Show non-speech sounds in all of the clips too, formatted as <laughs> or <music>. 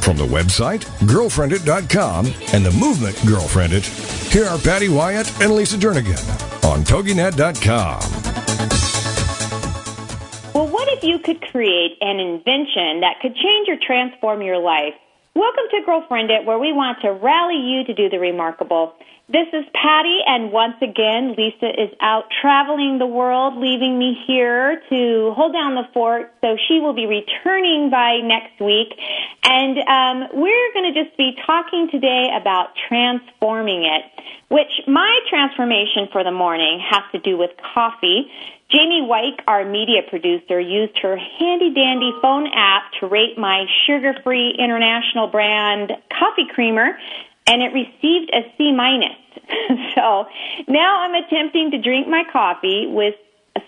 From the website, girlfriendit.com, and the movement Girlfriendit, here are Patty Wyatt and Lisa Jernigan on TogiNet.com. Well, what if you could create an invention that could change or transform your life? Welcome to Girlfriend It, where we want to rally you to do the remarkable. This is Patty, and once again, Lisa is out traveling the world, leaving me here to hold down the fort. So she will be returning by next week. And um, we're going to just be talking today about transforming it, which my transformation for the morning has to do with coffee. Jamie White, our media producer, used her handy dandy phone app to rate my sugar free international brand coffee creamer and it received a C minus. <laughs> so now I'm attempting to drink my coffee with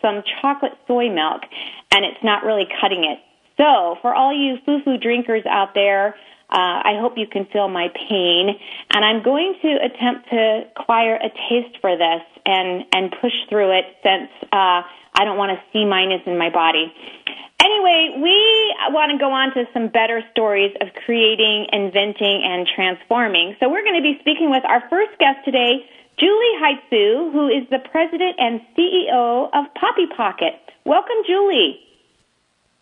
some chocolate soy milk, and it's not really cutting it. So for all you foo-foo drinkers out there, uh, I hope you can feel my pain, and I'm going to attempt to acquire a taste for this and and push through it since uh, I don't want a C minus in my body. Anyway, we want to go on to some better stories of creating, inventing, and transforming. So we're going to be speaking with our first guest today, Julie Hyzdu, who is the president and CEO of Poppy Pocket. Welcome, Julie.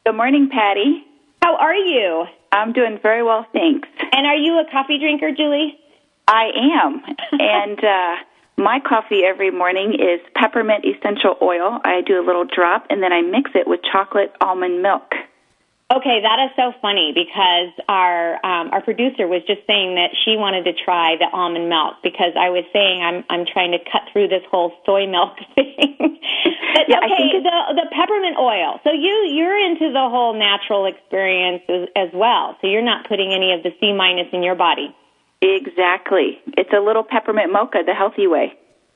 Good morning, Patty. How are you? I'm doing very well, thanks. And are you a coffee drinker, Julie? I am. <laughs> and uh, my coffee every morning is peppermint essential oil. I do a little drop and then I mix it with chocolate almond milk. Okay, that is so funny because our um, our producer was just saying that she wanted to try the almond milk because I was saying I'm I'm trying to cut through this whole soy milk <laughs> thing. but, yeah, okay, the the peppermint oil. So you you're into the whole natural experience as, as well. So you're not putting any of the C minus in your body. Exactly. It's a little peppermint mocha, the healthy way.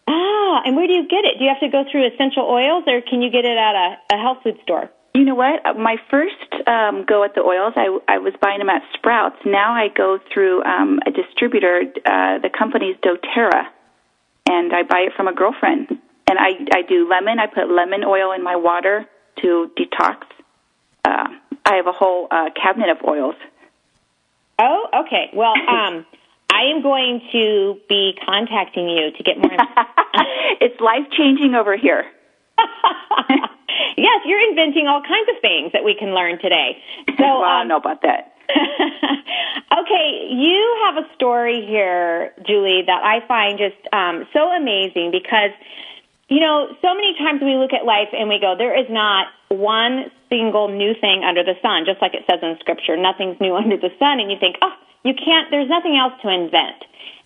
Ah, and where do you get it? Do you have to go through essential oils, or can you get it at a, a health food store? You know what? Uh, my first um, go at the oils, I, I was buying them at Sprouts. Now I go through um, a distributor. Uh, the company's DoTerra, and I buy it from a girlfriend. And I I do lemon. I put lemon oil in my water to detox. Uh, I have a whole uh, cabinet of oils. Oh, okay. Well, um, I am going to be contacting you to get more. <laughs> it's life changing over here. <laughs> yes, you're inventing all kinds of things that we can learn today. So well, I don't um, know about that. <laughs> okay, you have a story here, Julie, that I find just um, so amazing because, you know, so many times we look at life and we go, there is not one single new thing under the sun, just like it says in Scripture. Nothing's new under the sun. And you think, oh, you can't, there's nothing else to invent.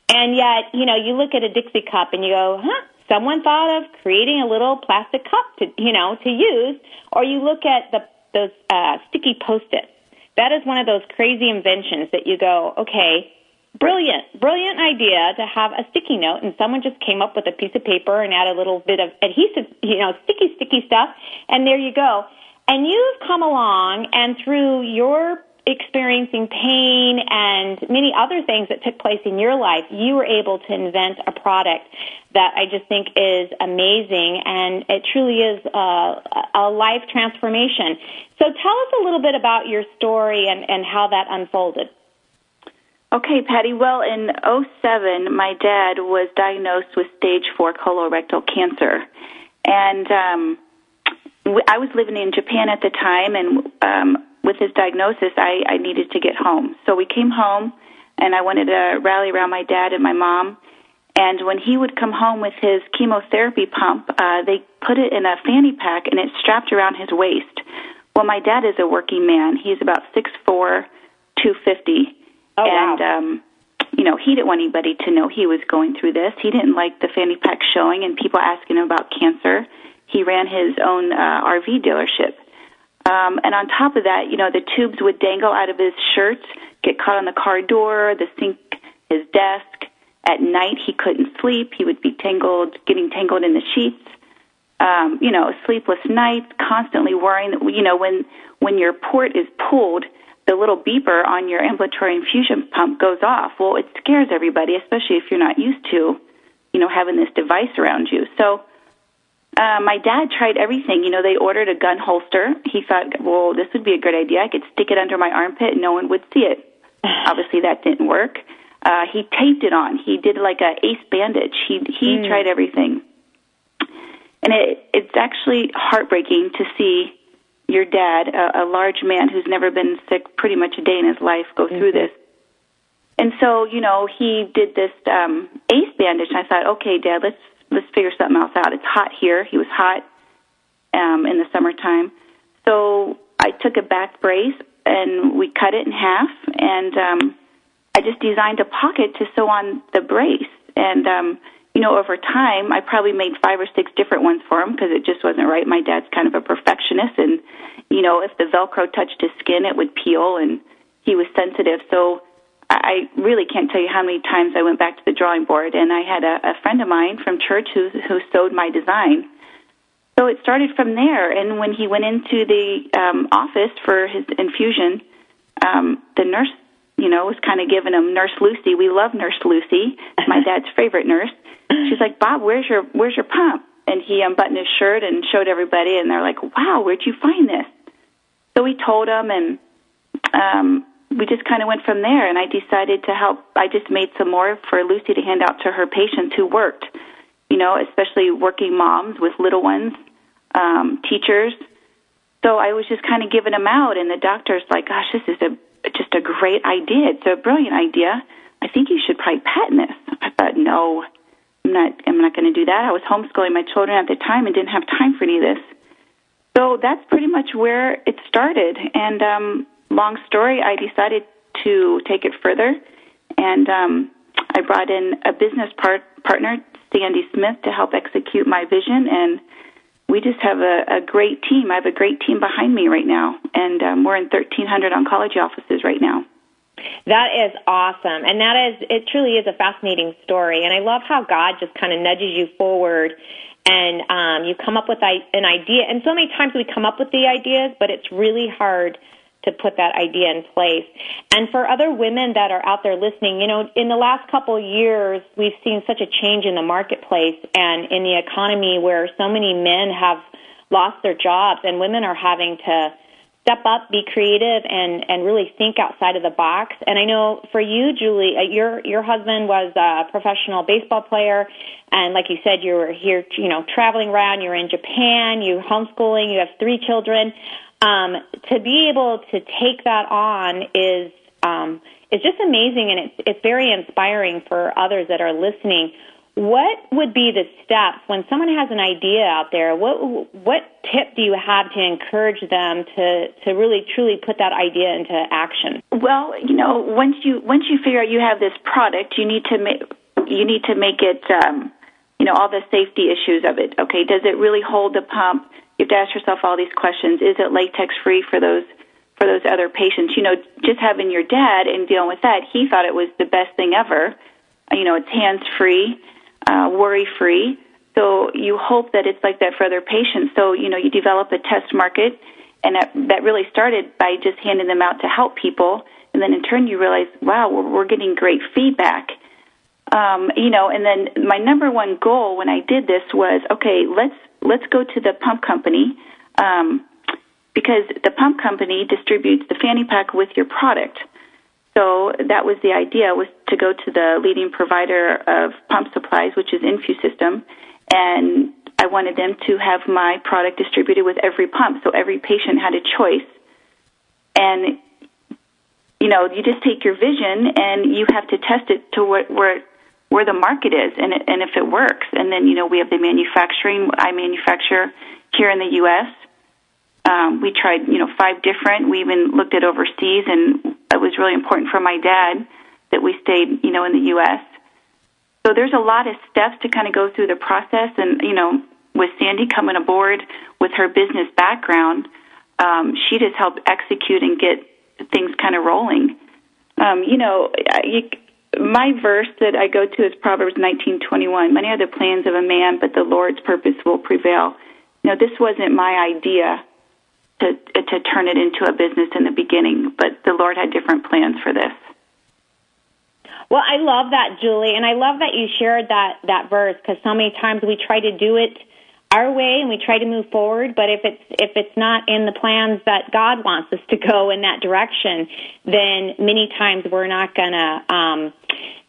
And yet, you know, you look at a Dixie cup and you go, huh, someone thought of creating a little plastic cup to, you know, to use. Or you look at the, those uh, sticky post-its. That is one of those crazy inventions that you go, okay, brilliant, brilliant idea to have a sticky note, and someone just came up with a piece of paper and add a little bit of adhesive, you know, sticky, sticky stuff, and there you go. And you've come along, and through your experiencing pain and many other things that took place in your life, you were able to invent a product that I just think is amazing and it truly is a, a life transformation. So tell us a little bit about your story and, and how that unfolded. Okay, Patty. Well, in 07, my dad was diagnosed with stage 4 colorectal cancer. And um, I was living in Japan at the time, and um, with his diagnosis, I, I needed to get home. So we came home, and I wanted to rally around my dad and my mom. And when he would come home with his chemotherapy pump, uh, they put it in a fanny pack and it's strapped around his waist. Well, my dad is a working man. He's about six four, two fifty, Oh, and wow. um, you know he didn't want anybody to know he was going through this. He didn't like the fanny pack showing and people asking him about cancer. He ran his own uh, RV dealership. Um, and on top of that, you know, the tubes would dangle out of his shirt, get caught on the car door, the sink, his desk. At night, he couldn't sleep. He would be tangled, getting tangled in the sheets. Um, you know, sleepless nights, constantly worrying that, you know, when, when your port is pulled, the little beeper on your ambulatory infusion pump goes off. Well, it scares everybody, especially if you're not used to, you know, having this device around you. So, uh, my dad tried everything. You know, they ordered a gun holster. He thought, well, this would be a good idea. I could stick it under my armpit and no one would see it. <sighs> Obviously, that didn't work. Uh, he taped it on. He did like a ace bandage. He he Mm. tried everything, and it it's actually heartbreaking to see your dad, a, a large man who's never been sick pretty much a day in his life, go through this. And so, you know, he did this um, ace bandage, and I thought, okay, Dad, let's let's figure something else out. It's hot here. He was hot um, in the summertime, so I took a back brace and we cut it in half, and um, I just designed a pocket to sew on the brace. And um, you know, over time, I probably made five or six different ones for him because it just wasn't right. My dad's kind of a perfectionist, and you know, if the Velcro touched his skin, it would peel, and he was sensitive. So I really can't tell you how many times I went back to the drawing board, and I had a, a friend of mine from church who who sewed my design. So it started from there, and when he went into the um, office for his infusion, um, the nurse, you know, was kind of giving him Nurse Lucy. We love Nurse Lucy, my <laughs> dad's favorite nurse. She's like, Bob, where's your where's your pump? And he unbuttoned his shirt and showed everybody, and they're like, Wow, where'd you find this? So we told him, and um, we just kind of went from there. And I decided to help. I just made some more for Lucy to hand out to her patients who worked, you know, especially working moms with little ones, um, teachers. So I was just kind of giving them out, and the doctor's like, "Gosh, this is a just a great idea. It's a brilliant idea. I think you should probably patent this." <laughs> I thought, "No, I'm not. I'm not going to do that." I was homeschooling my children at the time and didn't have time for any of this. So that's pretty much where it started. And um, long story, I decided to take it further, and um, I brought in a business part- partner, Sandy Smith, to help execute my vision. And we just have a, a great team. I have a great team behind me right now, and um, we're in 1,300 oncology offices right now. That is awesome. And that is, it truly is a fascinating story. And I love how God just kind of nudges you forward and um, you come up with an idea. And so many times we come up with the ideas, but it's really hard to put that idea in place. And for other women that are out there listening, you know, in the last couple of years, we've seen such a change in the marketplace and in the economy where so many men have lost their jobs and women are having to step up, be creative, and and really think outside of the box. And I know for you, Julie, uh, your your husband was a professional baseball player, and like you said, you were here, you know, traveling around. You're in Japan. You're homeschooling. You have three children. Um, to be able to take that on is um, is just amazing, and it's it's very inspiring for others that are listening. What would be the steps when someone has an idea out there? What what tip do you have to encourage them to to really truly put that idea into action? Well, you know, once you once you figure out you have this product, you need to make you need to make it, um, know, all the safety issues of it. Okay, does it really hold the pump? You have to ask yourself all these questions. Is it latex free for those for those other patients? You know, just having your dad and dealing with that, he thought it was the best thing ever. You know, it's hands free, uh, worry free. So you hope that it's like that for other patients. So you know, you develop a test market, and that, that really started by just handing them out to help people, and then in turn you realize, wow, we're, we're getting great feedback. Um, you know, and then my number one goal when I did this was, okay, let's let's go to the pump company um, because the pump company distributes the fanny pack with your product. So that was the idea was to go to the leading provider of pump supplies, which is InfuSystem, and I wanted them to have my product distributed with every pump, so every patient had a choice. And you know, you just take your vision and you have to test it to where, where where the market is and and if it works. And then you know we have the manufacturing. I manufacture here in the U.S. Um, we tried you know five different. We even looked at overseas, and it was really important for my dad that we stayed you know in the U.S. So there's a lot of steps to kind of go through the process, and you know with Sandy coming aboard with her business background, um, she just helped execute and get things kind of rolling. Um, you know, you, my verse that I go to is Proverbs 19:21. Many are the plans of a man, but the Lord's purpose will prevail. Know, this wasn't my idea to to turn it into a business in the beginning, but the Lord had different plans for this. Well, I love that, Julie, and I love that you shared that that verse because so many times we try to do it our way and we try to move forward but if it's if it's not in the plans that god wants us to go in that direction then many times we're not to um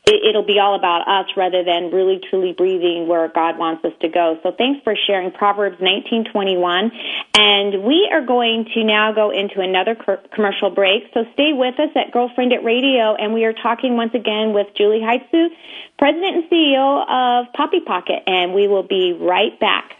it, it'll be all about us rather than really truly breathing where god wants us to go. So thanks for sharing proverbs 1921 and we are going to now go into another commercial break. So stay with us at girlfriend at radio and we are talking once again with julie Hyzdu president and ceo of poppy pocket and we will be right back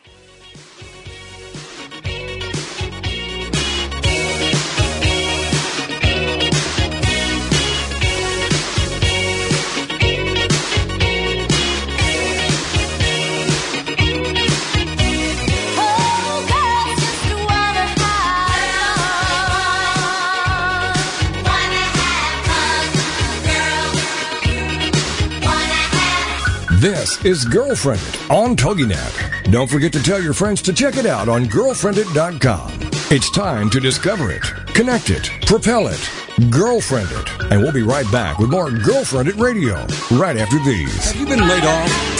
This is Girlfriended on TogiNet. Don't forget to tell your friends to check it out on girlfriended.com. It's time to discover it, connect it, propel it, girlfriend it. And we'll be right back with more Girlfriended Radio right after these. Have you been laid off,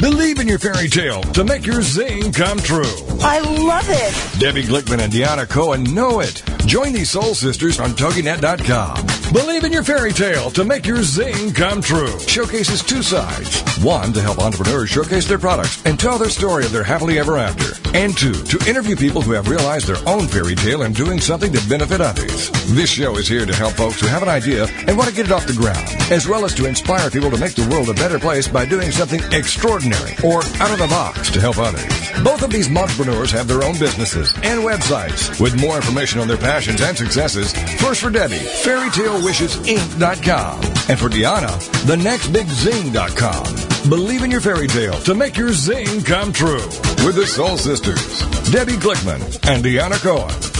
Believe in your fairy tale to make your zing come true. I love it. Debbie Glickman and Deanna Cohen know it. Join these soul sisters on TogiNet.com. Believe in your fairy tale to make your zing come true. Showcases two sides. One, to help entrepreneurs showcase their products and tell their story of their happily ever after. And two, to interview people who have realized their own fairy tale and doing something to benefit others. This show is here to help folks who have an idea and want to get it off the ground, as well as to inspire people to make the world a better place by doing something extraordinary or out of the box to help others. Both of these entrepreneurs have their own businesses and websites. With more information on their passions and successes, first for Debbie, fairytalewishesinc.com. And for Deanna, thenextbigzing.com. Believe in your fairy tale to make your zing come true. With the Soul Sisters, Debbie Glickman and Deanna Cohen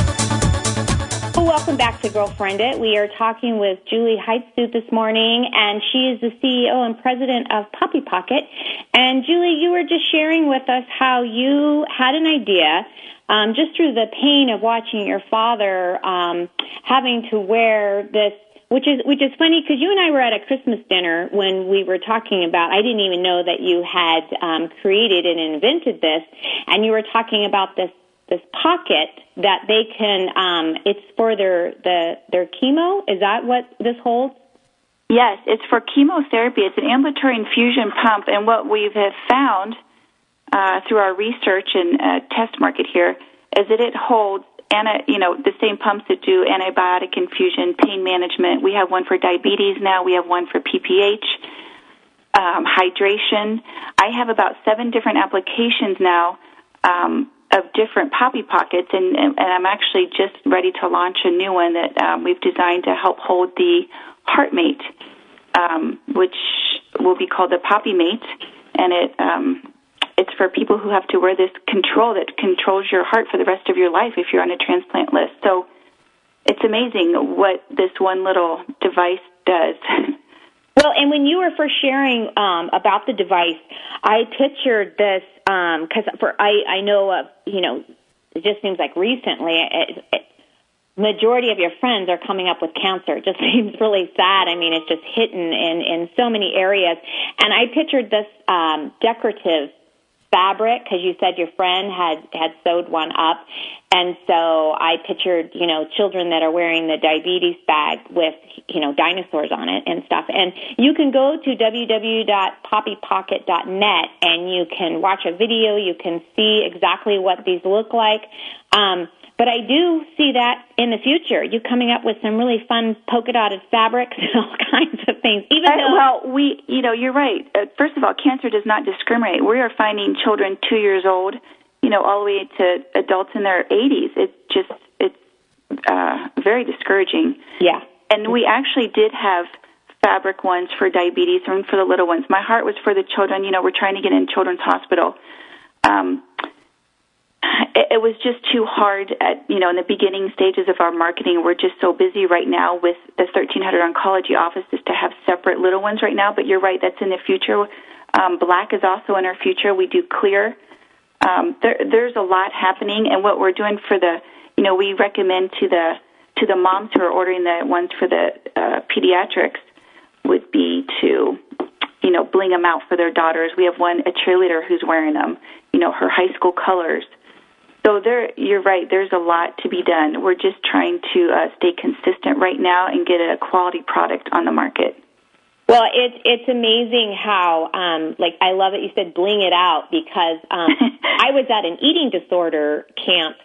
Welcome back to Girlfriended. We are talking with Julie Hyzdu this morning, and she is the CEO and president of Poppy Pocket. And Julie, you were just sharing with us how you had an idea um, just through the pain of watching your father um, having to wear this which is which is funny because you and I were at a Christmas dinner when we were talking about. I didn't even know that you had um, created and invented this, and you were talking about this this pocket that they can. Um, it's for their the their chemo. Is that what this holds? Yes, it's for chemotherapy. It's an ambulatory infusion pump, and what we have found uh, through our research and uh, test market here is that it holds anti, you know, the same pumps that do antibiotic infusion, pain management. We have one for diabetes now. We have one for PPH, um, hydration. I have about seven different applications now um, of different poppy pockets, and, and, I'm actually just ready to launch a new one that um, we've designed to help hold the HeartMate, um, which will be called the Poppy Mate, and it um, it's for people who have to wear this control that controls your heart for the rest of your life if you're on a transplant list. So it's amazing what this one little device does. <laughs> Well, and when you were first sharing um, about the device, I pictured this because um, for I I know of you know it just seems like recently it, it, majority of your friends are coming up with cancer. It just <laughs> seems really sad. I mean, it's just hidden in in so many areas. And I pictured this um, decorative fabric because you said your friend had had sewed one up. And so i pictured you know children that are wearing the diabetes bag with you know dinosaurs on it and stuff. And you can go to www.poppypocket.net and you can watch a video. You can see exactly what these look like. Um, but I do see that in the future, you coming up with some really fun polka dotted fabrics and <laughs> all kinds of things. Even though, well, we, you know, you're right. Uh, first of all, cancer does not discriminate. We are finding children two years old, you know, all the way to adults in their 80s. It's just, it's uh, very discouraging. Yeah. And we actually did have fabric ones for diabetes and for the little ones. My heart was for the children. You know, we're trying to get in children's hospital. Um, it, it was just too hard at you know in the beginning stages of our marketing. We're just so busy right now with the 1300 oncology offices to have separate little ones right now. But you're right, that's in the future. Um, black is also in our future. We do clear. Um, there, there's a lot happening, and what we're doing for the you know we recommend to the to the moms who are ordering the ones for the uh, pediatrics would be to you know bling them out for their daughters. We have one a cheerleader who's wearing them. You know her high school colors so there, you're right. There's a lot to be done. We're just trying to uh, stay consistent right now and get a quality product on the market. Well, it's it's amazing how um like I love it you said bling it out because um <laughs> I was at an eating disorder camp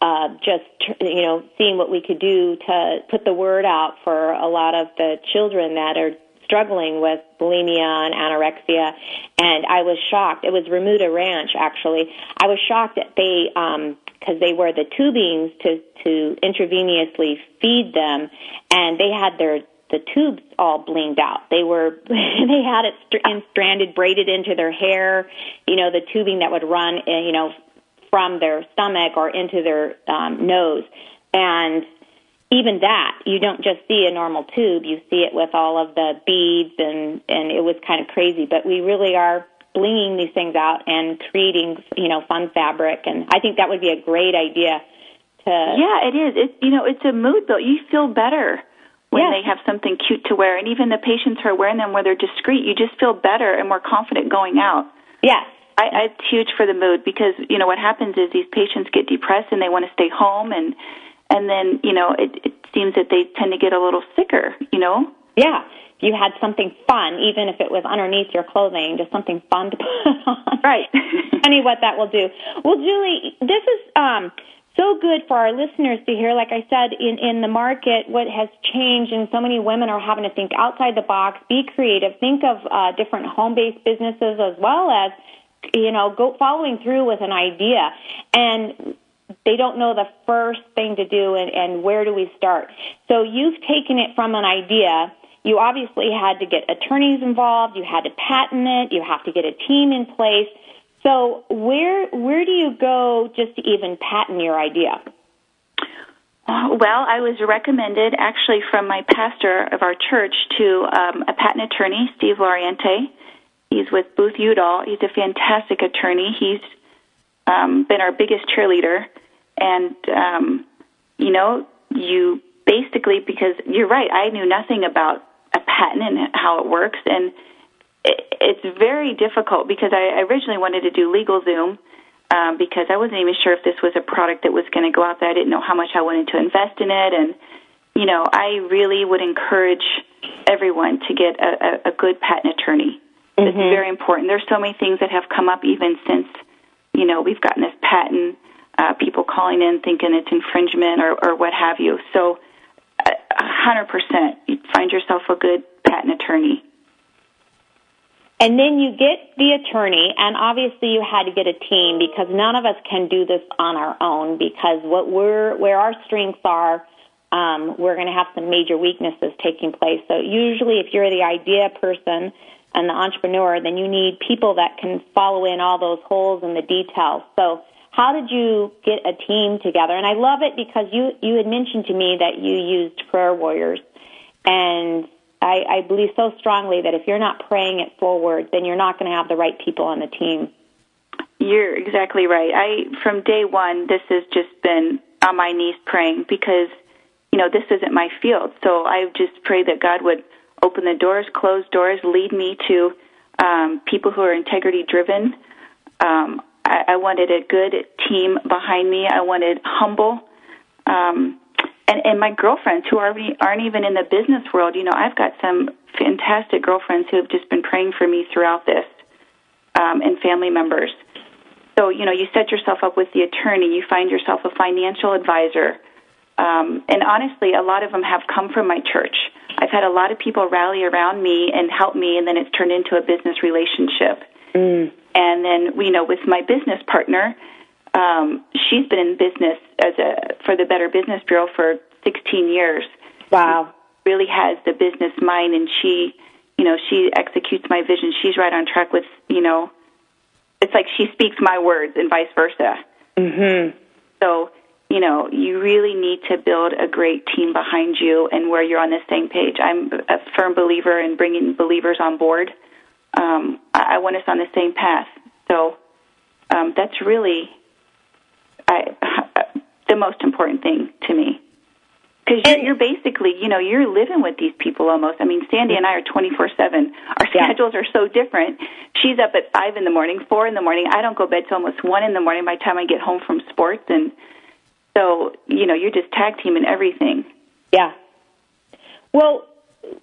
uh just you know seeing what we could do to put the word out for a lot of the children that are struggling with bulimia and anorexia, and I was shocked. It was Remuda Ranch, actually. I was shocked that they, because um, they wear the tubings to to intravenously feed them, and they had their the tubes all blinged out. They were <laughs> they had it st- stranded, braided into their hair. You know, the tubing that would run, uh, you know, from their stomach or into their um, nose, and even that, you don't just see a normal tube, you see it with all of the beads and, and it was kind of crazy, but we really are blinging these things out and creating, you know, fun fabric. And I think that would be a great idea to. Yeah, it is. It, you know, it's a mood build. You feel better when yes. they have something cute to wear. And even the patients who are wearing them where they're discreet, you just feel better and more confident going out. Yes. I, I, it's huge for the mood because, you know, what happens is these patients get depressed and they want to stay home and and then you know it, it seems that they tend to get a little sicker. You know. Yeah. If you had something fun, even if it was underneath your clothing, just something fun to <laughs> put on. Right. Funny what that will do. Well, Julie, this is um, so good for our listeners to hear. Like I said, in, in the market, what has changed, and so many women are having to think outside the box, be creative, think of uh, different home based businesses as well as you know, go following through with an idea. And they don't know the first thing to do and, and where do we start. So you've taken it from an idea. You obviously had to get attorneys involved. You had to patent it. You have to get a team in place. So where where do you go just to even patent your idea? Well, I was recommended actually from my pastor of our church to um, a patent attorney, Steve Loriente. He's with Booth Udall. He's a fantastic attorney. He's um, been our biggest cheerleader and um, you know, you basically because you're right. I knew nothing about a patent and how it works, and it, it's very difficult because I originally wanted to do LegalZoom. Um, because I wasn't even sure if this was a product that was going to go out there. I didn't know how much I wanted to invest in it, and you know, I really would encourage everyone to get a, a, a good patent attorney. Mm-hmm. It's very important. There's so many things that have come up even since you know we've gotten this patent uh, people calling in thinking it's infringement or, or what have you. So, uh, hundred percent, you find yourself a good patent attorney. And then you get the attorney, and obviously you had to get a team because none of us can do this on our own. Because what we're where our strengths are, um, we're going to have some major weaknesses taking place. So usually, if you're the idea person and the entrepreneur, then you need people that can follow in all those holes in the details. So how did you get a team together? And I love it because you you had mentioned to me that you used prayer warriors, and I, I believe so strongly that if you're not praying it forward, then you're not going to have the right people on the team. You're exactly right. I from day one, this has just been on my knees praying because you know this isn't my field. So I just pray that God would open the doors, close doors, lead me to um, people who are integrity driven. Um, I, I wanted a good team behind me. I wanted humble. Um, and and my girlfriends who are aren't even in the business world. You know, I've got some fantastic girlfriends who have just been praying for me throughout this, um, and family members. So you know, you set yourself up with the attorney. You find yourself a financial advisor, um, and honestly, a lot of them have come from my church. I've had a lot of people rally around me and help me, and then it's turned into a business relationship. Mm. And then, you know, with my business partner, um, she's been in business as a for the Better Business Bureau for 16 years. Wow. She really has the business mind, and she, you know, she executes my vision. She's right on track with, you know, it's like she speaks my words and vice versa. Mhm. So, you know, you really need to build a great team behind you and where you're on the same page. I'm a firm believer in bringing believers on board. Um, I, I want us on the same path. So um, that's really I, <laughs> the most important thing to me. Because you're, you're basically, you know, you're living with these people almost. I mean, Sandy and I are 24 7. Our yeah. schedules are so different. She's up at 5 in the morning, 4 in the morning. I don't go to bed till almost 1 in the morning by the time I get home from sports. And so, you know, you're just tag teaming everything. Yeah. Well,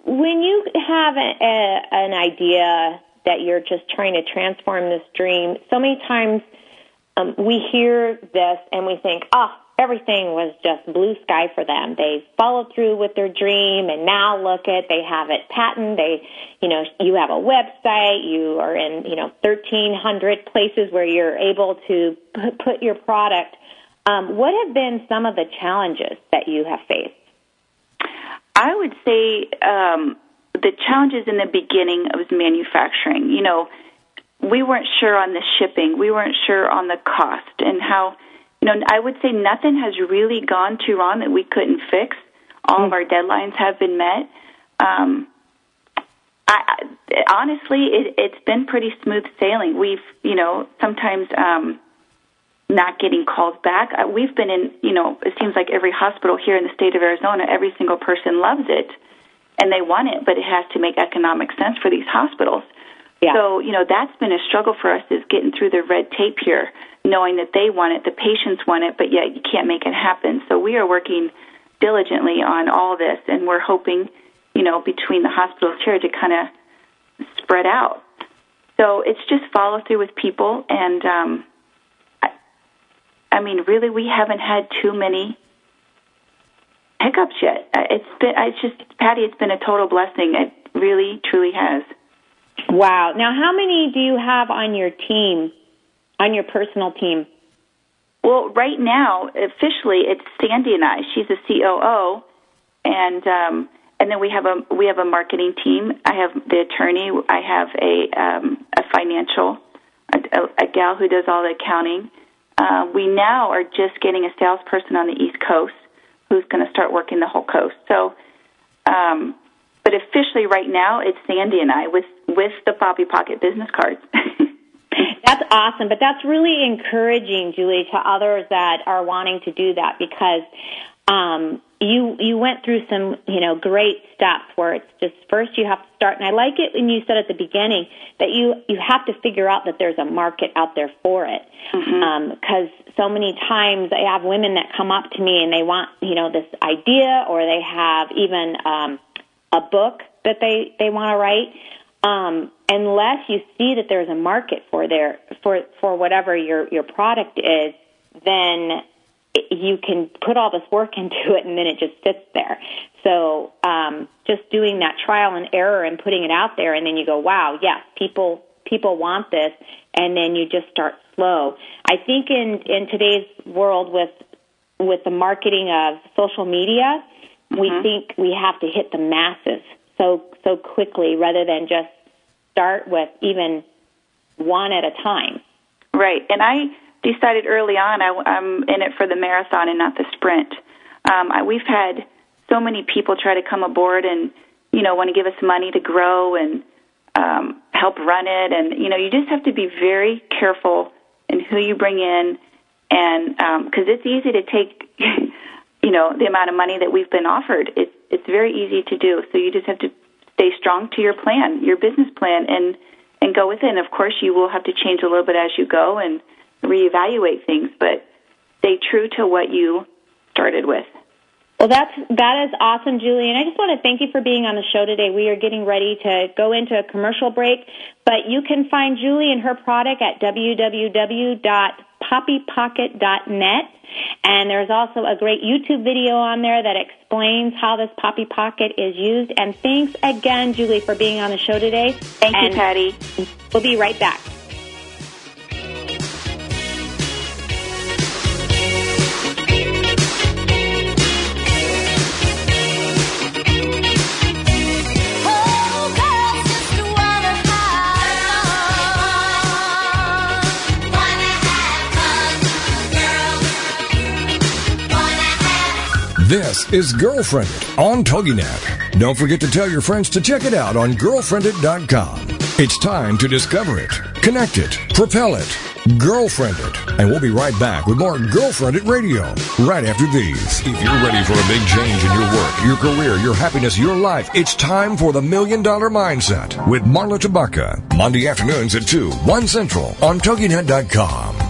when you have a, a, an idea that you're just trying to transform this dream, so many times um, we hear this and we think, oh, everything was just blue sky for them. They followed through with their dream and now look at, they have it patent. They, you know, you have a website, you are in, you know, 1300 places where you're able to put your product. Um, what have been some of the challenges that you have faced? I would say um, the challenges in the beginning was manufacturing. You know, we weren't sure on the shipping. We weren't sure on the cost and how, you know, I would say nothing has really gone too wrong that we couldn't fix. All mm. of our deadlines have been met. Um, I, I, honestly, it, it's been pretty smooth sailing. We've, you know, sometimes um, not getting calls back. Uh, we've been in, you know, it seems like every hospital here in the state of Arizona, every single person loves it and they want it, but it has to make economic sense for these hospitals. Yeah. So, you know, that's been a struggle for us is getting through the red tape here, knowing that they want it, the patients want it, but yet you can't make it happen. So we are working diligently on all this, and we're hoping, you know, between the hospitals here to kind of spread out. So it's just follow through with people, and um, I mean, really, we haven't had too many hiccups yet. It's been, it's just, Patty, it's been a total blessing. It really, truly has. Wow. Now, how many do you have on your team, on your personal team? Well, right now, officially, it's Sandy and I. She's a COO, and um, and then we have a we have a marketing team. I have the attorney. I have a um, a financial a, a, a gal who does all the accounting. Uh, we now are just getting a salesperson on the East Coast who's going to start working the whole coast. So um, but officially, right now, it's Sandy and I with with the Poppy Pocket business cards. <laughs> that's awesome, but that's really encouraging, Julie, to others that are wanting to do that because um, you you went through some you know great steps where it's just first you have to start, and I like it when you said at the beginning that you you have to figure out that there's a market out there for it because mm-hmm. um, so many times I have women that come up to me and they want you know this idea or they have even um, a book that they they want to write um, unless you see that there's a market for their for for whatever your your product is then you can put all this work into it and then it just sits there. So um, just doing that trial and error and putting it out there, and then you go, wow, yes, people people want this, and then you just start slow. I think in in today's world with with the marketing of social media, mm-hmm. we think we have to hit the masses so so quickly rather than just start with even one at a time. Right, and I decided early on I, I'm in it for the marathon and not the sprint. Um, I, we've had so many people try to come aboard and you know want to give us money to grow and um, help run it, and you know you just have to be very careful in who you bring in, and because um, it's easy to take <laughs> you know the amount of money that we've been offered. It's it's very easy to do. So you just have to stay strong to your plan, your business plan, and and go with it. And of course, you will have to change a little bit as you go and reevaluate things, but stay true to what you started with. Well, that's that is awesome, Julie, and I just want to thank you for being on the show today. We are getting ready to go into a commercial break, but you can find Julie and her product at www.poppypocket.net, and there's also a great YouTube video on there that explains how this Poppy Pocket is used. And thanks again, Julie, for being on the show today. Thank and you, Patty. We'll be right back. This is Girlfriended on TogiNet. Don't forget to tell your friends to check it out on girlfriended.com. It's time to discover it, connect it, propel it, Girlfriended. And we'll be right back with more Girlfriended Radio right after these. If you're ready for a big change in your work, your career, your happiness, your life, it's time for the Million Dollar Mindset with Marla Tabaka. Monday afternoons at 2, 1 Central on TogiNet.com.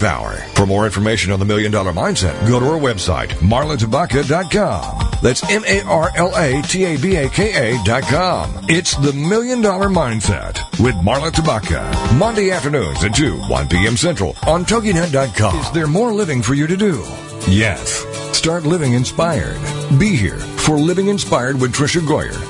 power. For more information on the Million Dollar Mindset, go to our website, marlatabaka.com. That's M-A-R-L-A-T-A-B-A-K-A dot com. It's the Million Dollar Mindset with Marla Tabaka. Monday afternoons at 2, 1 p.m. Central on TogiNet.com. Is there more living for you to do? Yes. Start living inspired. Be here for Living Inspired with Tricia Goyer.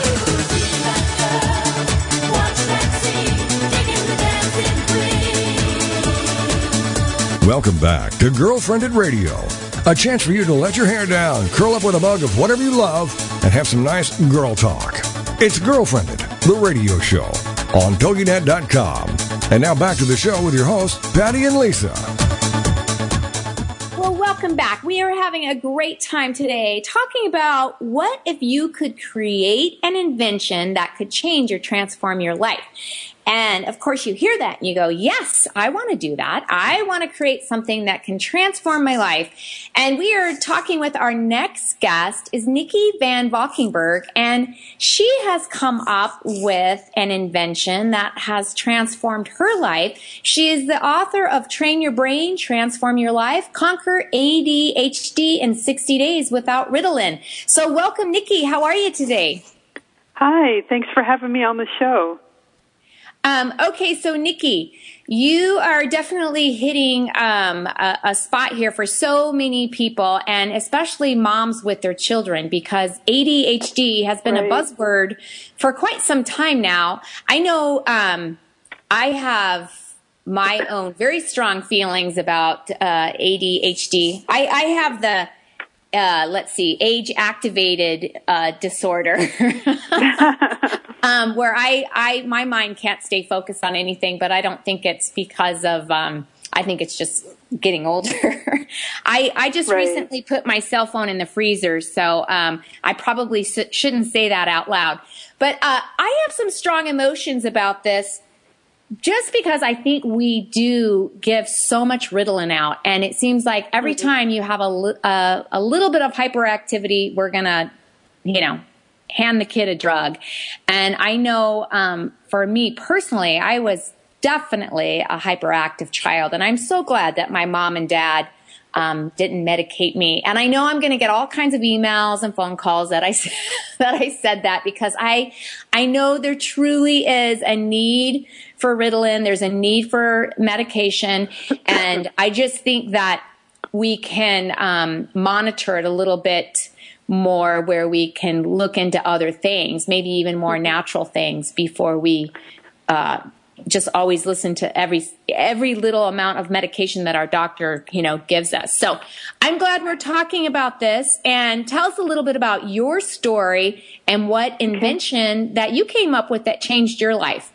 Welcome back to Girlfriended Radio. A chance for you to let your hair down, curl up with a mug of whatever you love, and have some nice girl talk. It's Girlfriended, the radio show on TogiNet.com. And now back to the show with your hosts, Patty and Lisa. Well, welcome back. We are having a great time today talking about what if you could create an invention that could change or transform your life. And of course, you hear that and you go, Yes, I want to do that. I want to create something that can transform my life. And we are talking with our next guest is Nicky VanValkenburgh, and she has come up with an invention that has transformed her life. She is the author of Train Your Brain, Transform Your Life, Conquer ADHD in 60 Days Without Ritalin. So, welcome, Nicky. How are you today? Hi, thanks for having me on the show. Um, okay, so Nicky, you are definitely hitting um, a, a, spot here for so many people, and especially moms with their children, because ADHD has been right. a buzzword for quite some time now. I know um, I have my own very strong feelings about uh, ADHD. I, I have the uh, let's see, age activated uh, disorder, <laughs> um, where I, I, my mind can't stay focused on anything, but I don't think it's because of, um, I think it's just getting older. <laughs> I, I just right. recently put my cell phone in the freezer, so um, I probably shouldn't say that out loud. But uh, I have some strong emotions about this just because I think we do give so much Ritalin out, and it seems like every mm-hmm. time you have a, a, a little bit of hyperactivity, we're gonna, you know, hand the kid a drug. And I know um, for me personally, I was definitely a hyperactive child, and I'm so glad that my mom and dad um, didn't medicate me. And I know I'm going to get all kinds of emails and phone calls that I <laughs> that I said that because I I know there truly is a need for Ritalin. There's a need for medication, and I just think that we can um, monitor it a little bit more, where we can look into other things, maybe even more natural things, before we. Uh, just always listen to every every little amount of medication that our doctor you know gives us so i'm glad we're talking about this and tell us a little bit about your story and what invention that you came up with that changed your life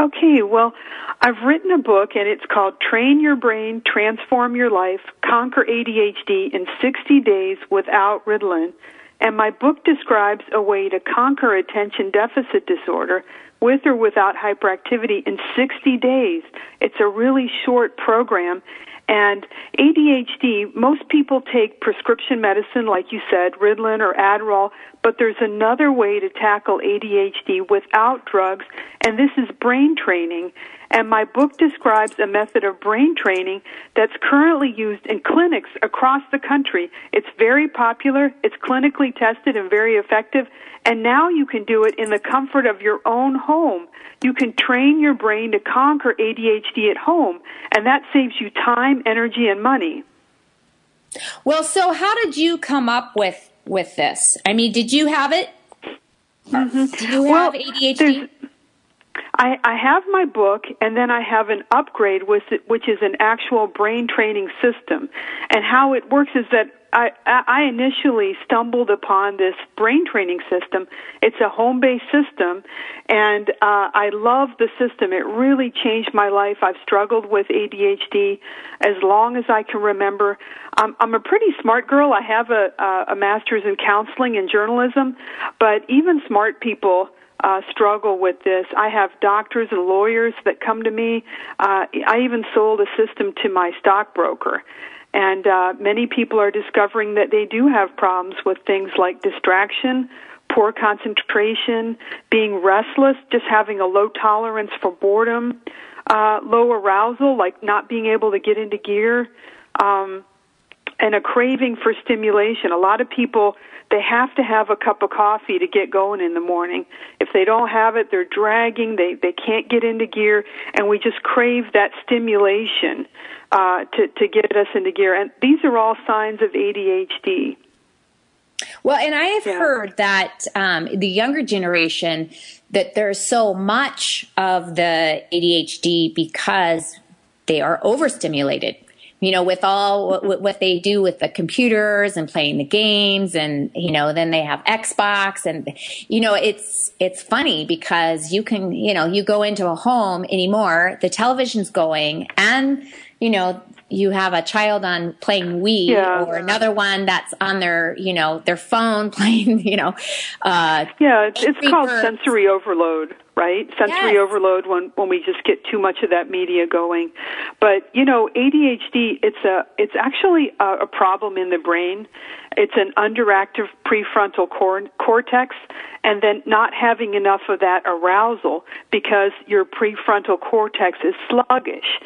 okay well i've written a book and it's called train your brain transform your life conquer adhd in 60 days without ritalin and my book describes a way to conquer attention deficit disorder with or without hyperactivity in 60 days. It's a really short program. And ADHD, most people take prescription medicine, like you said, Ritalin or Adderall, but there's another way to tackle ADHD without drugs, and this is brain training. And my book describes a method of brain training that's currently used in clinics across the country. It's very popular, it's clinically tested and very effective, and now you can do it in the comfort of your own home. You can train your brain to conquer ADHD at home, and that saves you time, energy, and money. Well, so how did you come up with with this? I mean, did you have it? Mm-hmm. Do you have well, ADHD? I, I have my book, and then I have an upgrade, which, which is an actual brain training system. And how it works is that I, I initially stumbled upon this brain training system. It's a home based system, and uh, I love the system. It really changed my life. I've struggled with ADHD as long as I can remember. I'm, I'm a pretty smart girl. I have a, a master's in counseling and journalism, but even smart people uh, struggle with this. I have doctors and lawyers that come to me. Uh, I even sold a system to my stockbroker. And uh, many people are discovering that they do have problems with things like distraction, poor concentration, being restless, just having a low tolerance for boredom, uh, low arousal, like not being able to get into gear, um, and a craving for stimulation. A lot of people they have to have a cup of coffee to get going in the morning. If they don't have it, they're dragging, they, they can't get into gear, and we just crave that stimulation uh, to, to get us into gear. And these are all signs of ADHD. Well, and I have yeah. heard that um, the younger generation that there's so much of the ADHD because they are overstimulated you know, with all what, what, they do with the computers and playing the games and, you know, then they have Xbox and, you know, it's, it's funny because you can, you know, you go into a home anymore, the television's going and, you know, you have a child on playing Wii yeah. or another one that's on their, you know, their phone <laughs> playing, you know, uh, yeah, it's, it's called sensory overload, right? Sensory yes. overload when, when we just get too much of that media going. But, you know, ADHD, it's a, it's actually a, a problem in the brain. It's an underactive prefrontal cor- cortex and then not having enough of that arousal because your prefrontal cortex is sluggish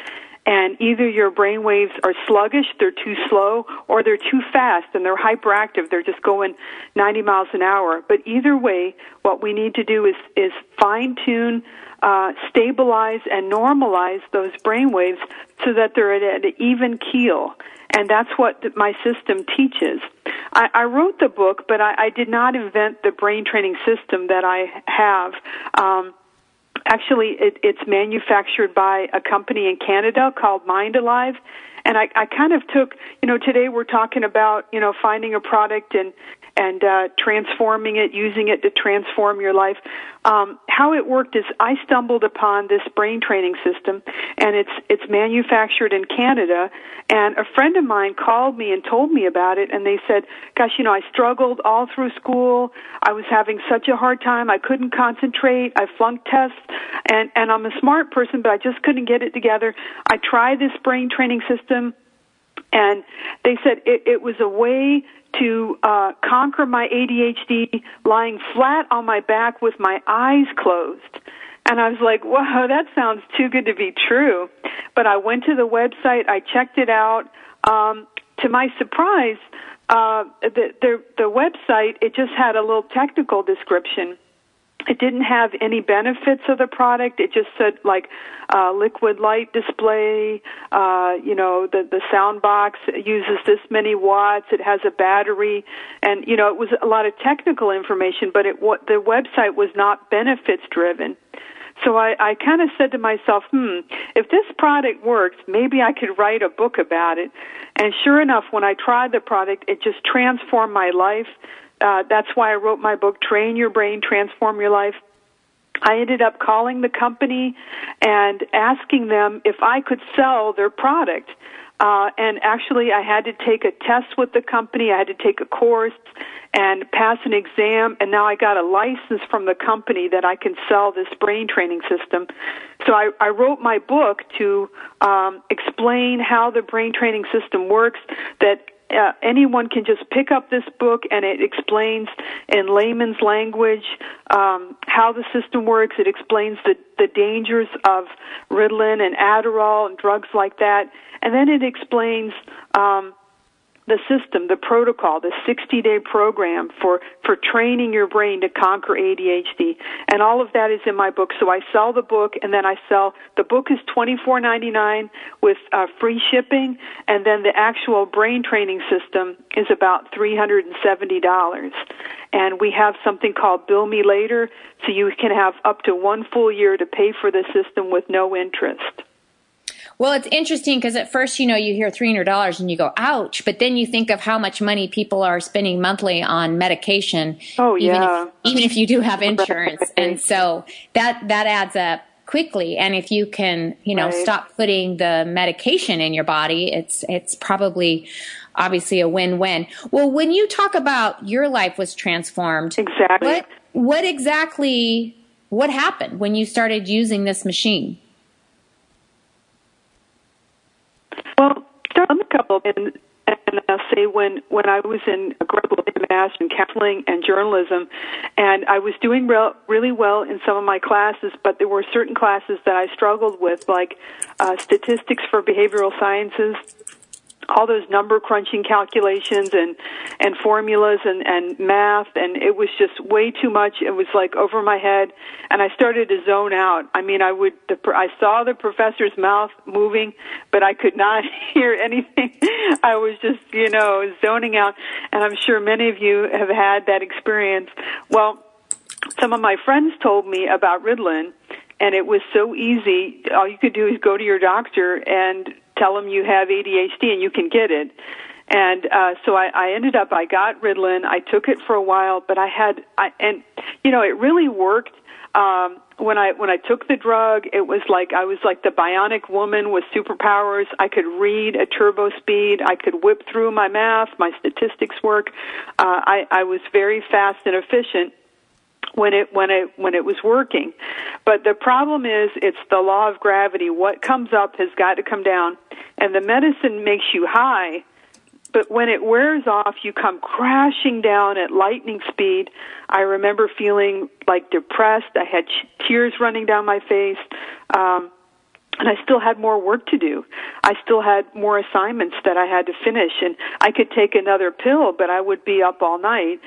and either your brain waves are sluggish, they're too slow, or they're too fast and they're hyperactive. They're just going 90 miles an hour. But either way, what we need to do is is fine tune, uh, stabilize, and normalize those brain waves so that they're at an even keel. And that's what my system teaches. I, I wrote the book, but I, I did not invent the brain training system that I have. Um, actually it, it's manufactured by a company in Canada called Mind Alive. And I, I kind of took you know today we're talking about you know finding a product and and uh, transforming it, using it to transform your life. Um, how it worked is I stumbled upon this brain training system, and it's it's manufactured in Canada. And a friend of mine called me and told me about it, and they said, "Gosh, you know, I struggled all through school. I was having such a hard time. I couldn't concentrate. I flunked tests, and and I'm a smart person, but I just couldn't get it together. I tried this brain training system." And they said it, it was a way to uh, conquer my ADHD lying flat on my back with my eyes closed. And I was like, wow, that sounds too good to be true. But I went to the website, I checked it out. Um, to my surprise, uh, the, the, the website, it just had a little technical description it didn't have any benefits of the product. It just said like uh, liquid light display. Uh, you know, the the sound box uses this many watts. It has a battery, and you know, it was a lot of technical information. But it what the website was not benefits driven. So I, I kind of said to myself, hmm, if this product works, maybe I could write a book about it. And sure enough, when I tried the product, it just transformed my life uh, that's why I wrote my book, Train Your Brain, Transform Your Life. I ended up calling the company and asking them if I could sell their product. Uh, and actually, I had to take a test with the company. I had to take a course and pass an exam. And now I got a license from the company that I can sell this brain training system. So I, I wrote my book to um, explain how the brain training system works. That uh, anyone can just pick up this book and it explains in layman's language um, how the system works. It explains the, the dangers of Ritalin and Adderall and drugs like that. And then it explains um, the system, the protocol, the 60 day program for, for training your brain to conquer ADHD. And all of that is in my book. So I sell the book and then I sell, the book is $24.99 with uh, free shipping and then the actual brain training system is about $370. And we have something called Bill Me Later so you can have up to one full year to pay for the system with no interest. Well, it's interesting because at first, you know, you hear $300 and you go, ouch. But then you think of how much money people are spending monthly on medication. Oh, even yeah. If, even if you do have <laughs> insurance. and so that, that adds up quickly. And if you can, you know, Right. stop putting the medication in your body, it's, it's probably obviously a win-win. Well, when you talk about your life was transformed, Exactly. what, what exactly, what happened when you started using this machine? Well, on the couple, and and I'll say when when I was in mass in counseling and journalism, and I was doing real, really well in some of my classes, but there were certain classes that I struggled with, like uh, statistics for behavioral sciences. All those number crunching calculations and and formulas and and math and it was just way too much. It was like over my head, and I started to zone out. I mean, I would the I saw the professor's mouth moving, but I could not <laughs> hear anything. I was just you know zoning out, and I'm sure many of you have had that experience. Well, some of my friends told me about Ritalin, and it was so easy. All you could do is go to your doctor and tell them you have ADHD, and you can get it. And uh, so I, I ended up, I got Ritalin. I took it for a while, but I had, I, and you know, it really worked. Um, when I when I took the drug, it was like I was like the bionic woman with superpowers. I could read at turbo speed. I could whip through my math. My statistics work. Uh, I, I was very fast and efficient when it when it when it was working. But the problem is it's the law of gravity. What comes up has got to come down. And the medicine makes you high, but when it wears off, you come crashing down at lightning speed. I remember feeling like depressed. I had tears running down my face. Um, and I still had more work to do. I still had more assignments that I had to finish and I could take another pill, but I would be up all night.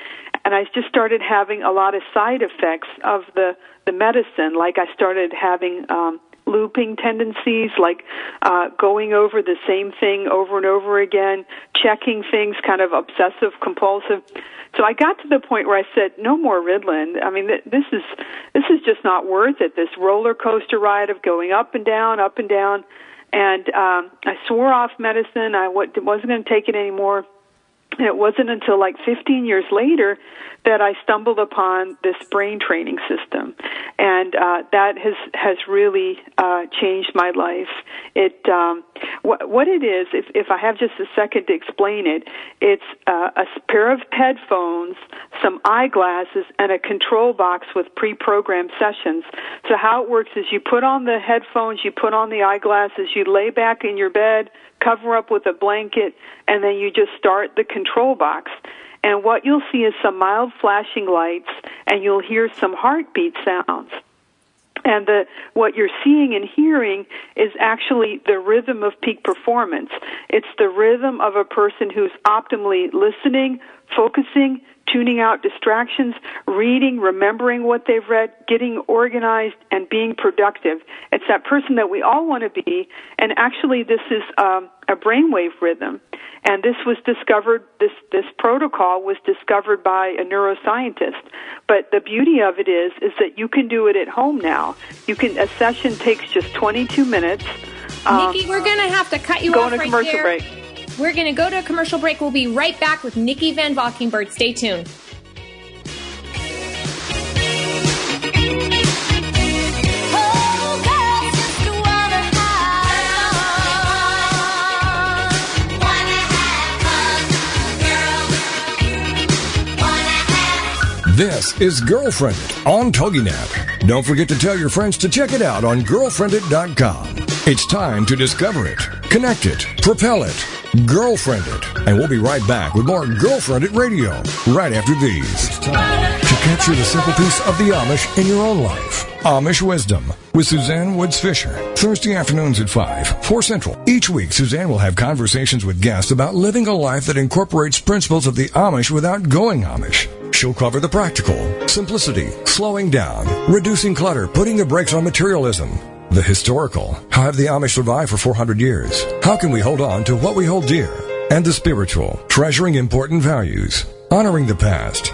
And I just started having a lot of side effects of the, the medicine. Like I started having, um, looping tendencies, like uh, going over the same thing over and over again, checking things, kind of obsessive compulsive. So I got to the point where I said, "No more Ritalin. I mean, th- this is this is just not worth it. This roller coaster ride of going up and down, up and down." And um, I swore off medicine. I w- wasn't going to take it anymore. It wasn't until like 15 years later that I stumbled upon this brain training system, and uh, that has has really uh, changed my life. It um, what what it is, if if I have just a second to explain it, it's uh, a pair of headphones, some eyeglasses, and a control box with pre-programmed sessions. So how it works is you put on the headphones, you put on the eyeglasses, you lay back in your bed, cover up with a blanket, and then you just start the control box and what you'll see is some mild flashing lights and you'll hear some heartbeat sounds. And the, what you're seeing and hearing is actually the rhythm of peak performance. It's the rhythm of a person who's optimally listening, focusing, tuning out distractions, reading, remembering what they've read, getting organized, and being productive. It's that person that we all want to be. And actually, this is um, a brainwave rhythm. And this was discovered, this, this protocol was discovered by a neuroscientist. But the beauty of it is, is that you can do it at home now. You can, a session takes just 22 minutes. Um, Nicky, we're going to have to cut you go off on a right commercial there. break. We're going to go to a commercial break. We'll be right back with Nicky VanValkenburgh. Stay tuned. This is Girlfriended on TogiNet. Don't forget to tell your friends to check it out on girlfriended.com. It's time to discover it, connect it, propel it, Girlfriended. And we'll be right back with more Girlfriended Radio right after these. It's time to capture the simple peace of the Amish in your own life. Amish Wisdom with Suzanne Woods Fisher. Thursday afternoons at 5, 4 Central. Each week, Suzanne will have conversations with guests about living a life that incorporates principles of the Amish without going Amish. She'll cover the practical, simplicity, slowing down, reducing clutter, putting the brakes on materialism, the historical, how have the Amish survived for 400 years? How can we hold on to what we hold dear? And the spiritual, treasuring important values, honoring the past,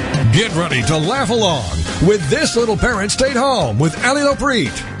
Get ready to laugh along with This Little Parent Stayed Home with Ali Lopreet.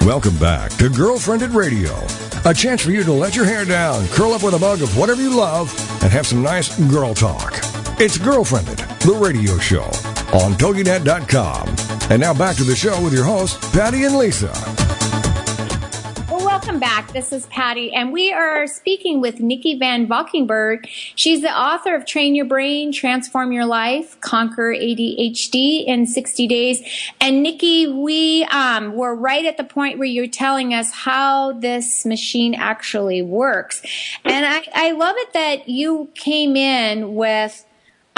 Welcome back to Girlfriended Radio. A chance for you to let your hair down, curl up with a mug of whatever you love, and have some nice girl talk. It's Girlfriended, the radio show, on TogiNet.com. And now back to the show with your hosts, Patty and Lisa. Welcome back. This is Patty, and we are speaking with Nicky VanValkenburgh. She's the author of Train Your Brain, Transform Your Life, Conquer ADHD in 60 Days. And Nicky, we um, were right at the point where you're telling us how this machine actually works. And I, I love it that you came in with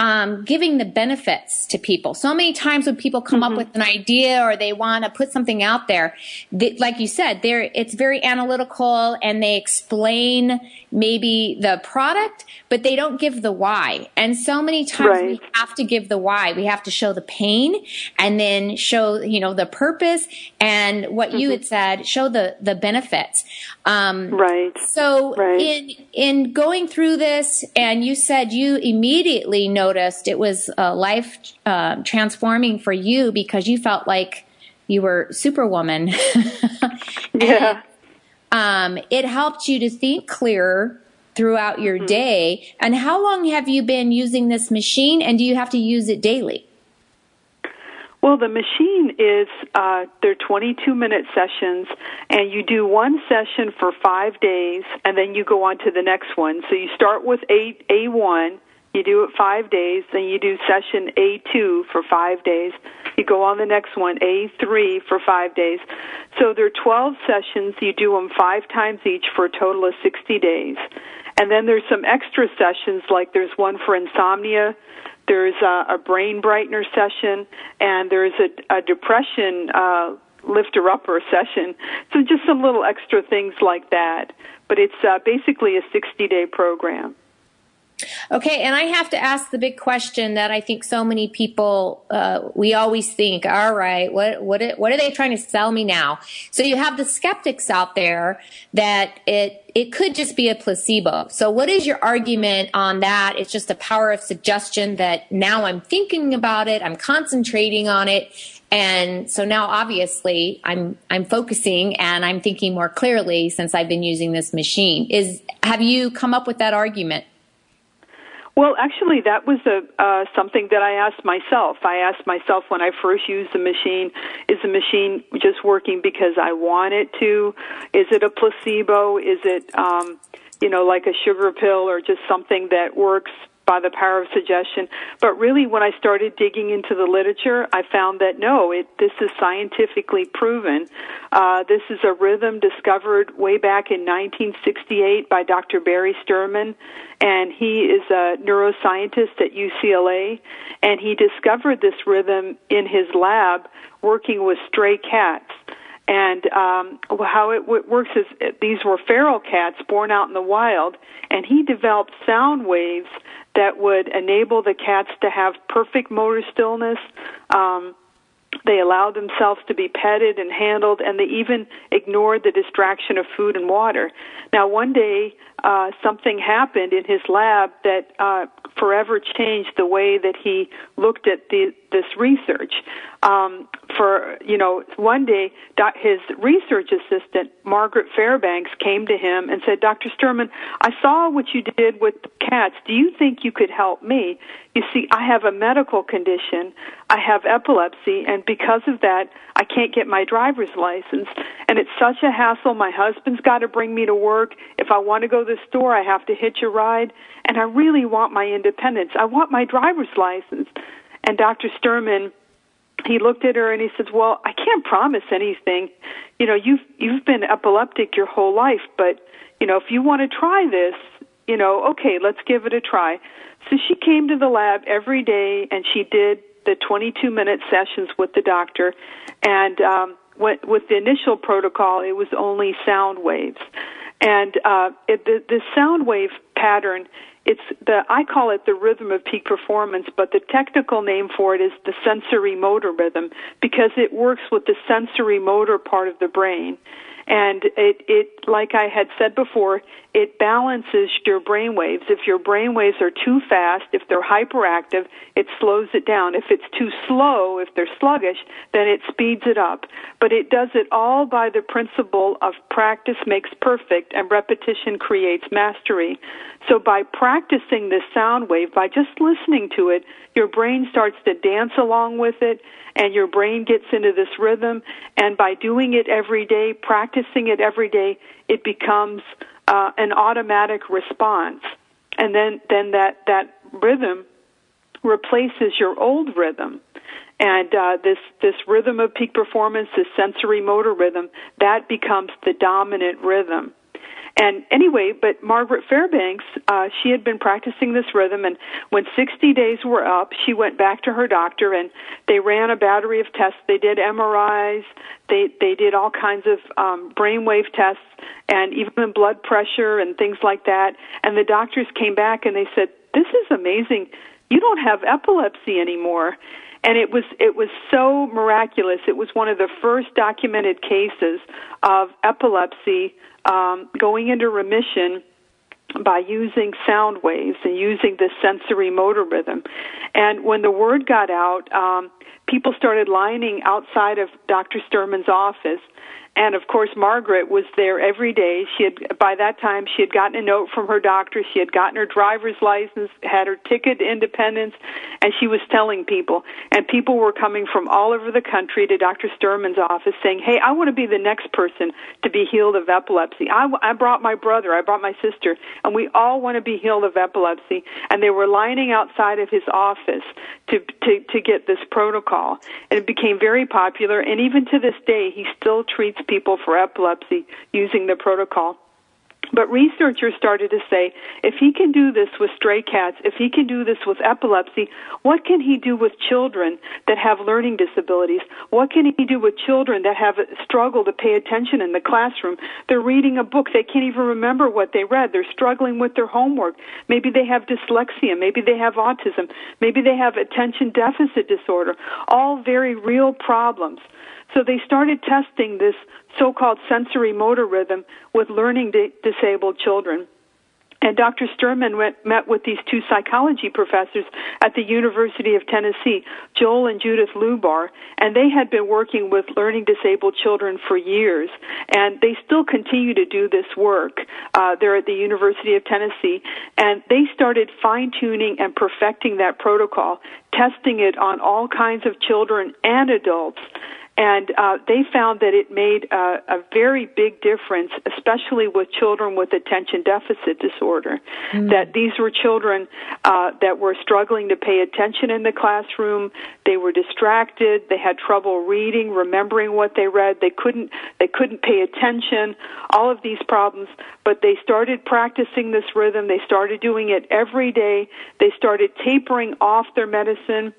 um, giving the benefits to people. So many times when people come mm-hmm. up with an idea or they want to put something out there, they, like you said, they it's very analytical and they explain maybe the product, but they don't give the why. And so many times right. we have to give the why. We have to show the pain and then show, you know, the purpose and what mm-hmm. you had said, show the, the benefits. Um, right. So right. in, in going through this and you said you immediately noticed it was uh, life uh, transforming for you because you felt like you were superwoman. <laughs> yeah. Um, it helped you to think clearer throughout your mm-hmm. day. And how long have you been using this machine and do you have to use it daily? Well, the machine is, uh, they're 22 minute sessions, and you do one session for five days, and then you go on to the next one. So you start with A, A1, you do it five days, then you do session A2 for five days. You go on the next one, A3 for five days. So there are 12 sessions. You do them five times each for a total of 60 days. And then there's some extra sessions, like there's one for insomnia, there's a, a brain brightener session, and there's a, a depression uh, lifter upper session. So just some little extra things like that. But it's uh, basically a 60 day program. Okay, and I have to ask the big question that I think so many people uh, we always think, all right, what what what are they trying to sell me now? So you have the skeptics out there that it it could just be a placebo. So what is your argument on that? It's just a power of suggestion that now I'm thinking about it, I'm concentrating on it, and so now obviously I'm I'm focusing and I'm thinking more clearly since I've been using this machine. Is have you come up with that argument? Well, actually, that was a uh, something that I asked myself. I asked myself when I first used the machine: Is the machine just working because I want it to? Is it a placebo? Is it, um, you know, like a sugar pill or just something that works by the power of suggestion. But really, when I started digging into the literature, I found that no, it, this is scientifically proven. Uh, this is a rhythm discovered way back in 1968 by Dr. Barry Sterman, and he is a neuroscientist at UCLA, and he discovered this rhythm in his lab working with stray cats. And um, how it w- works is these were feral cats born out in the wild, and he developed sound waves that would enable the cats to have perfect motor stillness. Um, they allowed themselves to be petted and handled, and they even ignored the distraction of food and water. Now, one day, uh, something happened in his lab that uh, forever changed the way that he looked at the, this research. Um, for you know, one day, his research assistant Margaret Fairbanks came to him and said, "Dr. Sterman, I saw what you did with cats. Do you think you could help me? You see, I have a medical condition. I have epilepsy, and because of that, I can't get my driver's license, and it's such a hassle. My husband's got to bring me to work. If I want to go to the store, I have to hitch a ride, and I really want my independence. I want my driver's license." And Dr. Sterman, he looked at her and he says, "Well, I can't promise anything. You know, you've you've been epileptic your whole life, but you know, if you want to try this, you know, okay, let's give it a try." So she came to the lab every day and she did the 22 minute sessions with the doctor and um with, with the initial protocol it was only sound waves and uh it, the the sound wave pattern it's the I call it the rhythm of peak performance, but the technical name for it is the sensory motor rhythm because it works with the sensory motor part of the brain and it it like I had said before, it balances your brain waves. If your brain waves are too fast, if they're hyperactive, it slows it down. If it's too slow, if they're sluggish, then it speeds it up. But it does it all by the principle of practice makes perfect and repetition creates mastery. So by practicing this sound wave, by just listening to it, your brain starts to dance along with it and your brain gets into this rhythm and by doing it every day, practicing it every day, it becomes uh, an automatic response, and then then that that rhythm replaces your old rhythm. And uh, this this rhythm of peak performance, this sensory motor rhythm, that becomes the dominant rhythm. And anyway, but Margaret Fairbanks, uh, she had been practicing this rhythm, and when 60 days were up, she went back to her doctor, and they ran a battery of tests. They did MRIs, they they did all kinds of um, brainwave tests, and even blood pressure and things like that. And the doctors came back and they said, "This is amazing. You don't have epilepsy anymore." and it was it was so miraculous. It was one of the first documented cases of epilepsy um, going into remission by using sound waves and using the sensory motor rhythm. And when the word got out, um, people started lining outside of Dr. Sterman's office and of course, Margaret was there every day. She had, by that time, she had gotten a note from her doctor. She had gotten her driver's license, had her ticket to independence, and she was telling people. And people were coming from all over the country to Dr. Sterman's office saying, Hey, I want to be the next person to be healed of epilepsy. I, I brought my brother, I brought my sister, and we all want to be healed of epilepsy. And they were lining outside of his office to, to, to get this protocol. And it became very popular. And even to this day, he still treats people for epilepsy using the protocol. But researchers started to say, if he can do this with stray cats, if he can do this with epilepsy, what can he do with children that have learning disabilities? What can he do with children that have struggled to pay attention in the classroom? They're reading a book, they can't even remember what they read. They're struggling with their homework. Maybe they have dyslexia, maybe they have autism, maybe they have attention deficit disorder. All very real problems. So they started testing this so-called sensory motor rhythm with learning di- disabled children. And Dr. Sterman went, met with these two psychology professors at the University of Tennessee, Joel and Judith Lubar, and they had been working with learning disabled children for years, and they still continue to do this work. Uh, they're at the University of Tennessee, and they started fine tuning and perfecting that protocol, testing it on all kinds of children and adults and uh, they found that it made a, a very big difference, especially with children with attention deficit disorder. Mm. That these were children uh, that were struggling to pay attention in the classroom. They were distracted. They had trouble reading, remembering what they read. They couldn't. They couldn't pay attention. All of these problems. But they started practicing this rhythm. They started doing it every day. They started tapering off their medicine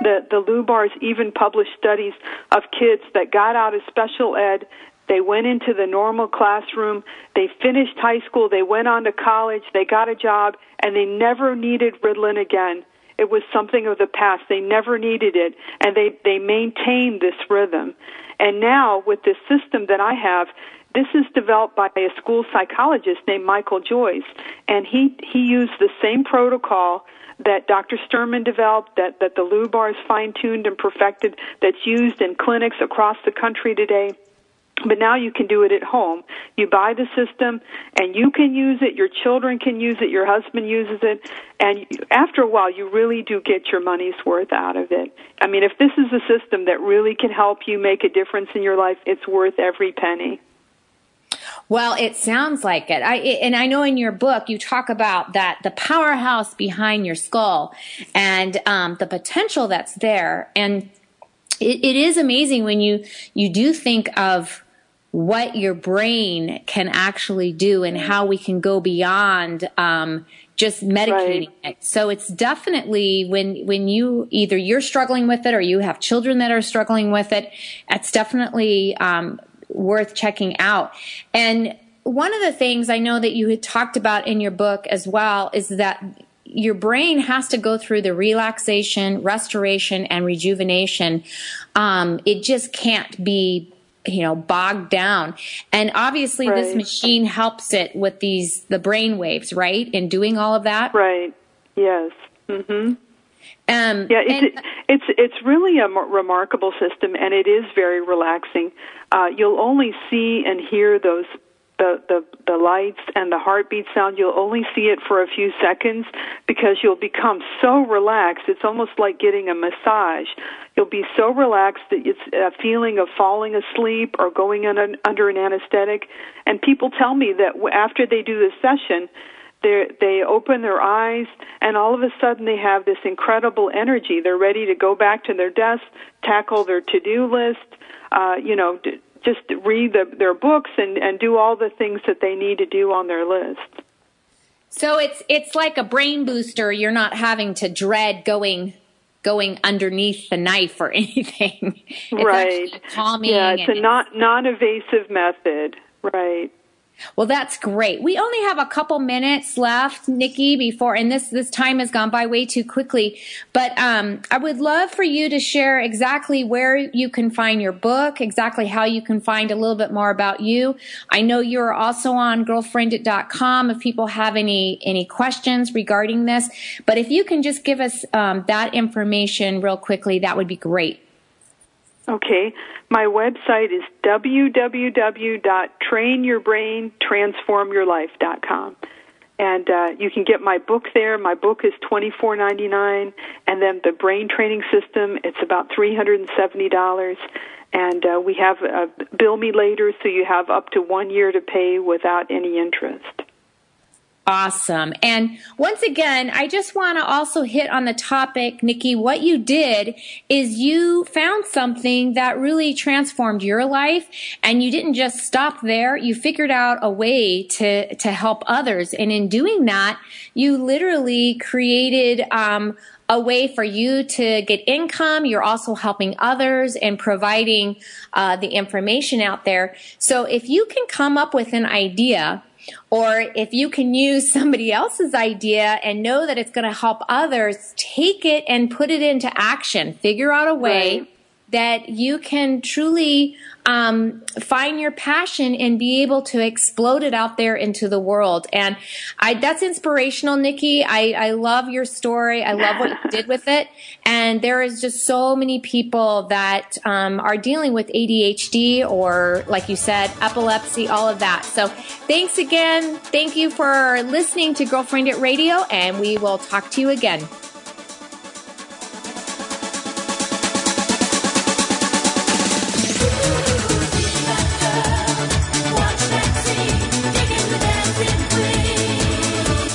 the, the Lubars even published studies of kids that got out of special ed. They went into the normal classroom. They finished high school. They went on to college. They got a job, and they never needed Ritalin again. It was something of the past. They never needed it, and they they maintained this rhythm. And now with this system that I have, this is developed by a school psychologist named Michael Joyce, and he he used the same protocol that Dr. Sterman developed, that, that the Lubars fine tuned and perfected, that's used in clinics across the country today. But now you can do it at home. You buy the system and you can use it, your children can use it, your husband uses it, and after a while you really do get your money's worth out of it. I mean, if this is a system that really can help you make a difference in your life, it's worth every penny. Well, it sounds like it. I and I know in your book you talk about that the powerhouse behind your skull and um, the potential that's there, and it, it is amazing when you you do think of what your brain can actually do and how we can go beyond um, just medicating right. it. So it's definitely when when you either you're struggling with it or you have children that are struggling with it, it's definitely um, worth checking out. And one of the things I know that you had talked about in your book as well is that your brain has to go through the relaxation, restoration, and rejuvenation. Um, it just can't be, you know, bogged down. And obviously, right. this machine helps it with these the brain waves, right? In doing all of that, right? Yes. Mm-hmm. Um, yeah, it's, and, it's it's really a remarkable system, and it is very relaxing. Uh, you'll only see and hear those the, the, the lights and the heartbeat sound, you'll only see it for a few seconds because you'll become so relaxed. It's almost like getting a massage. You'll be so relaxed that it's a feeling of falling asleep or going in under an anesthetic. And people tell me that after they do this session, they they open their eyes and all of a sudden they have this incredible energy. They're ready to go back to their desk, tackle their to-do list, uh, you know, d- just read the, their books and, and do all the things that they need to do on their list. So it's it's like a brain booster. You're not having to dread going going underneath the knife or <laughs> anything. It's right. Calming. Yeah, it's a non non evasive method. Right. Well, that's great. We only have a couple minutes left, Nicky, before, and this, this time has gone by way too quickly. But, um, I would love for you to share exactly where you can find your book, exactly how you can find a little bit more about you. I know you're also on girlfriendit.com if people have any, any questions regarding this. But if you can just give us, um, that information real quickly, that would be great. Okay. My website is www.trainyourbraintransformyourlife.com. And uh, you can get my book there. My book is twenty four ninety nine, and then the brain training system. It's about three hundred and seventy dollars. And uh, we have uh, bill me later, so you have up to one year to pay without any interest. Awesome. And once again, I just want to also hit on the topic, Nicky. What you did is you found something that really transformed your life and you didn't just stop there. You figured out a way to, to help others. And in doing that, you literally created, um, a way for you to get income. You're also helping others and providing uh, the information out there. So if you can come up with an idea or if you can use somebody else's idea and know that it's going to help others, take it and put it into action. Figure out a way right. That you can truly um, find your passion and be able to explode it out there into the world. And I, that's inspirational, Nicky. I, I love your story. I love what you did with it. And there is just so many people that um, are dealing with ADHD or, like you said, epilepsy, all of that. So thanks again. Thank you for listening to Girlfriend It Radio, and we will talk to you again.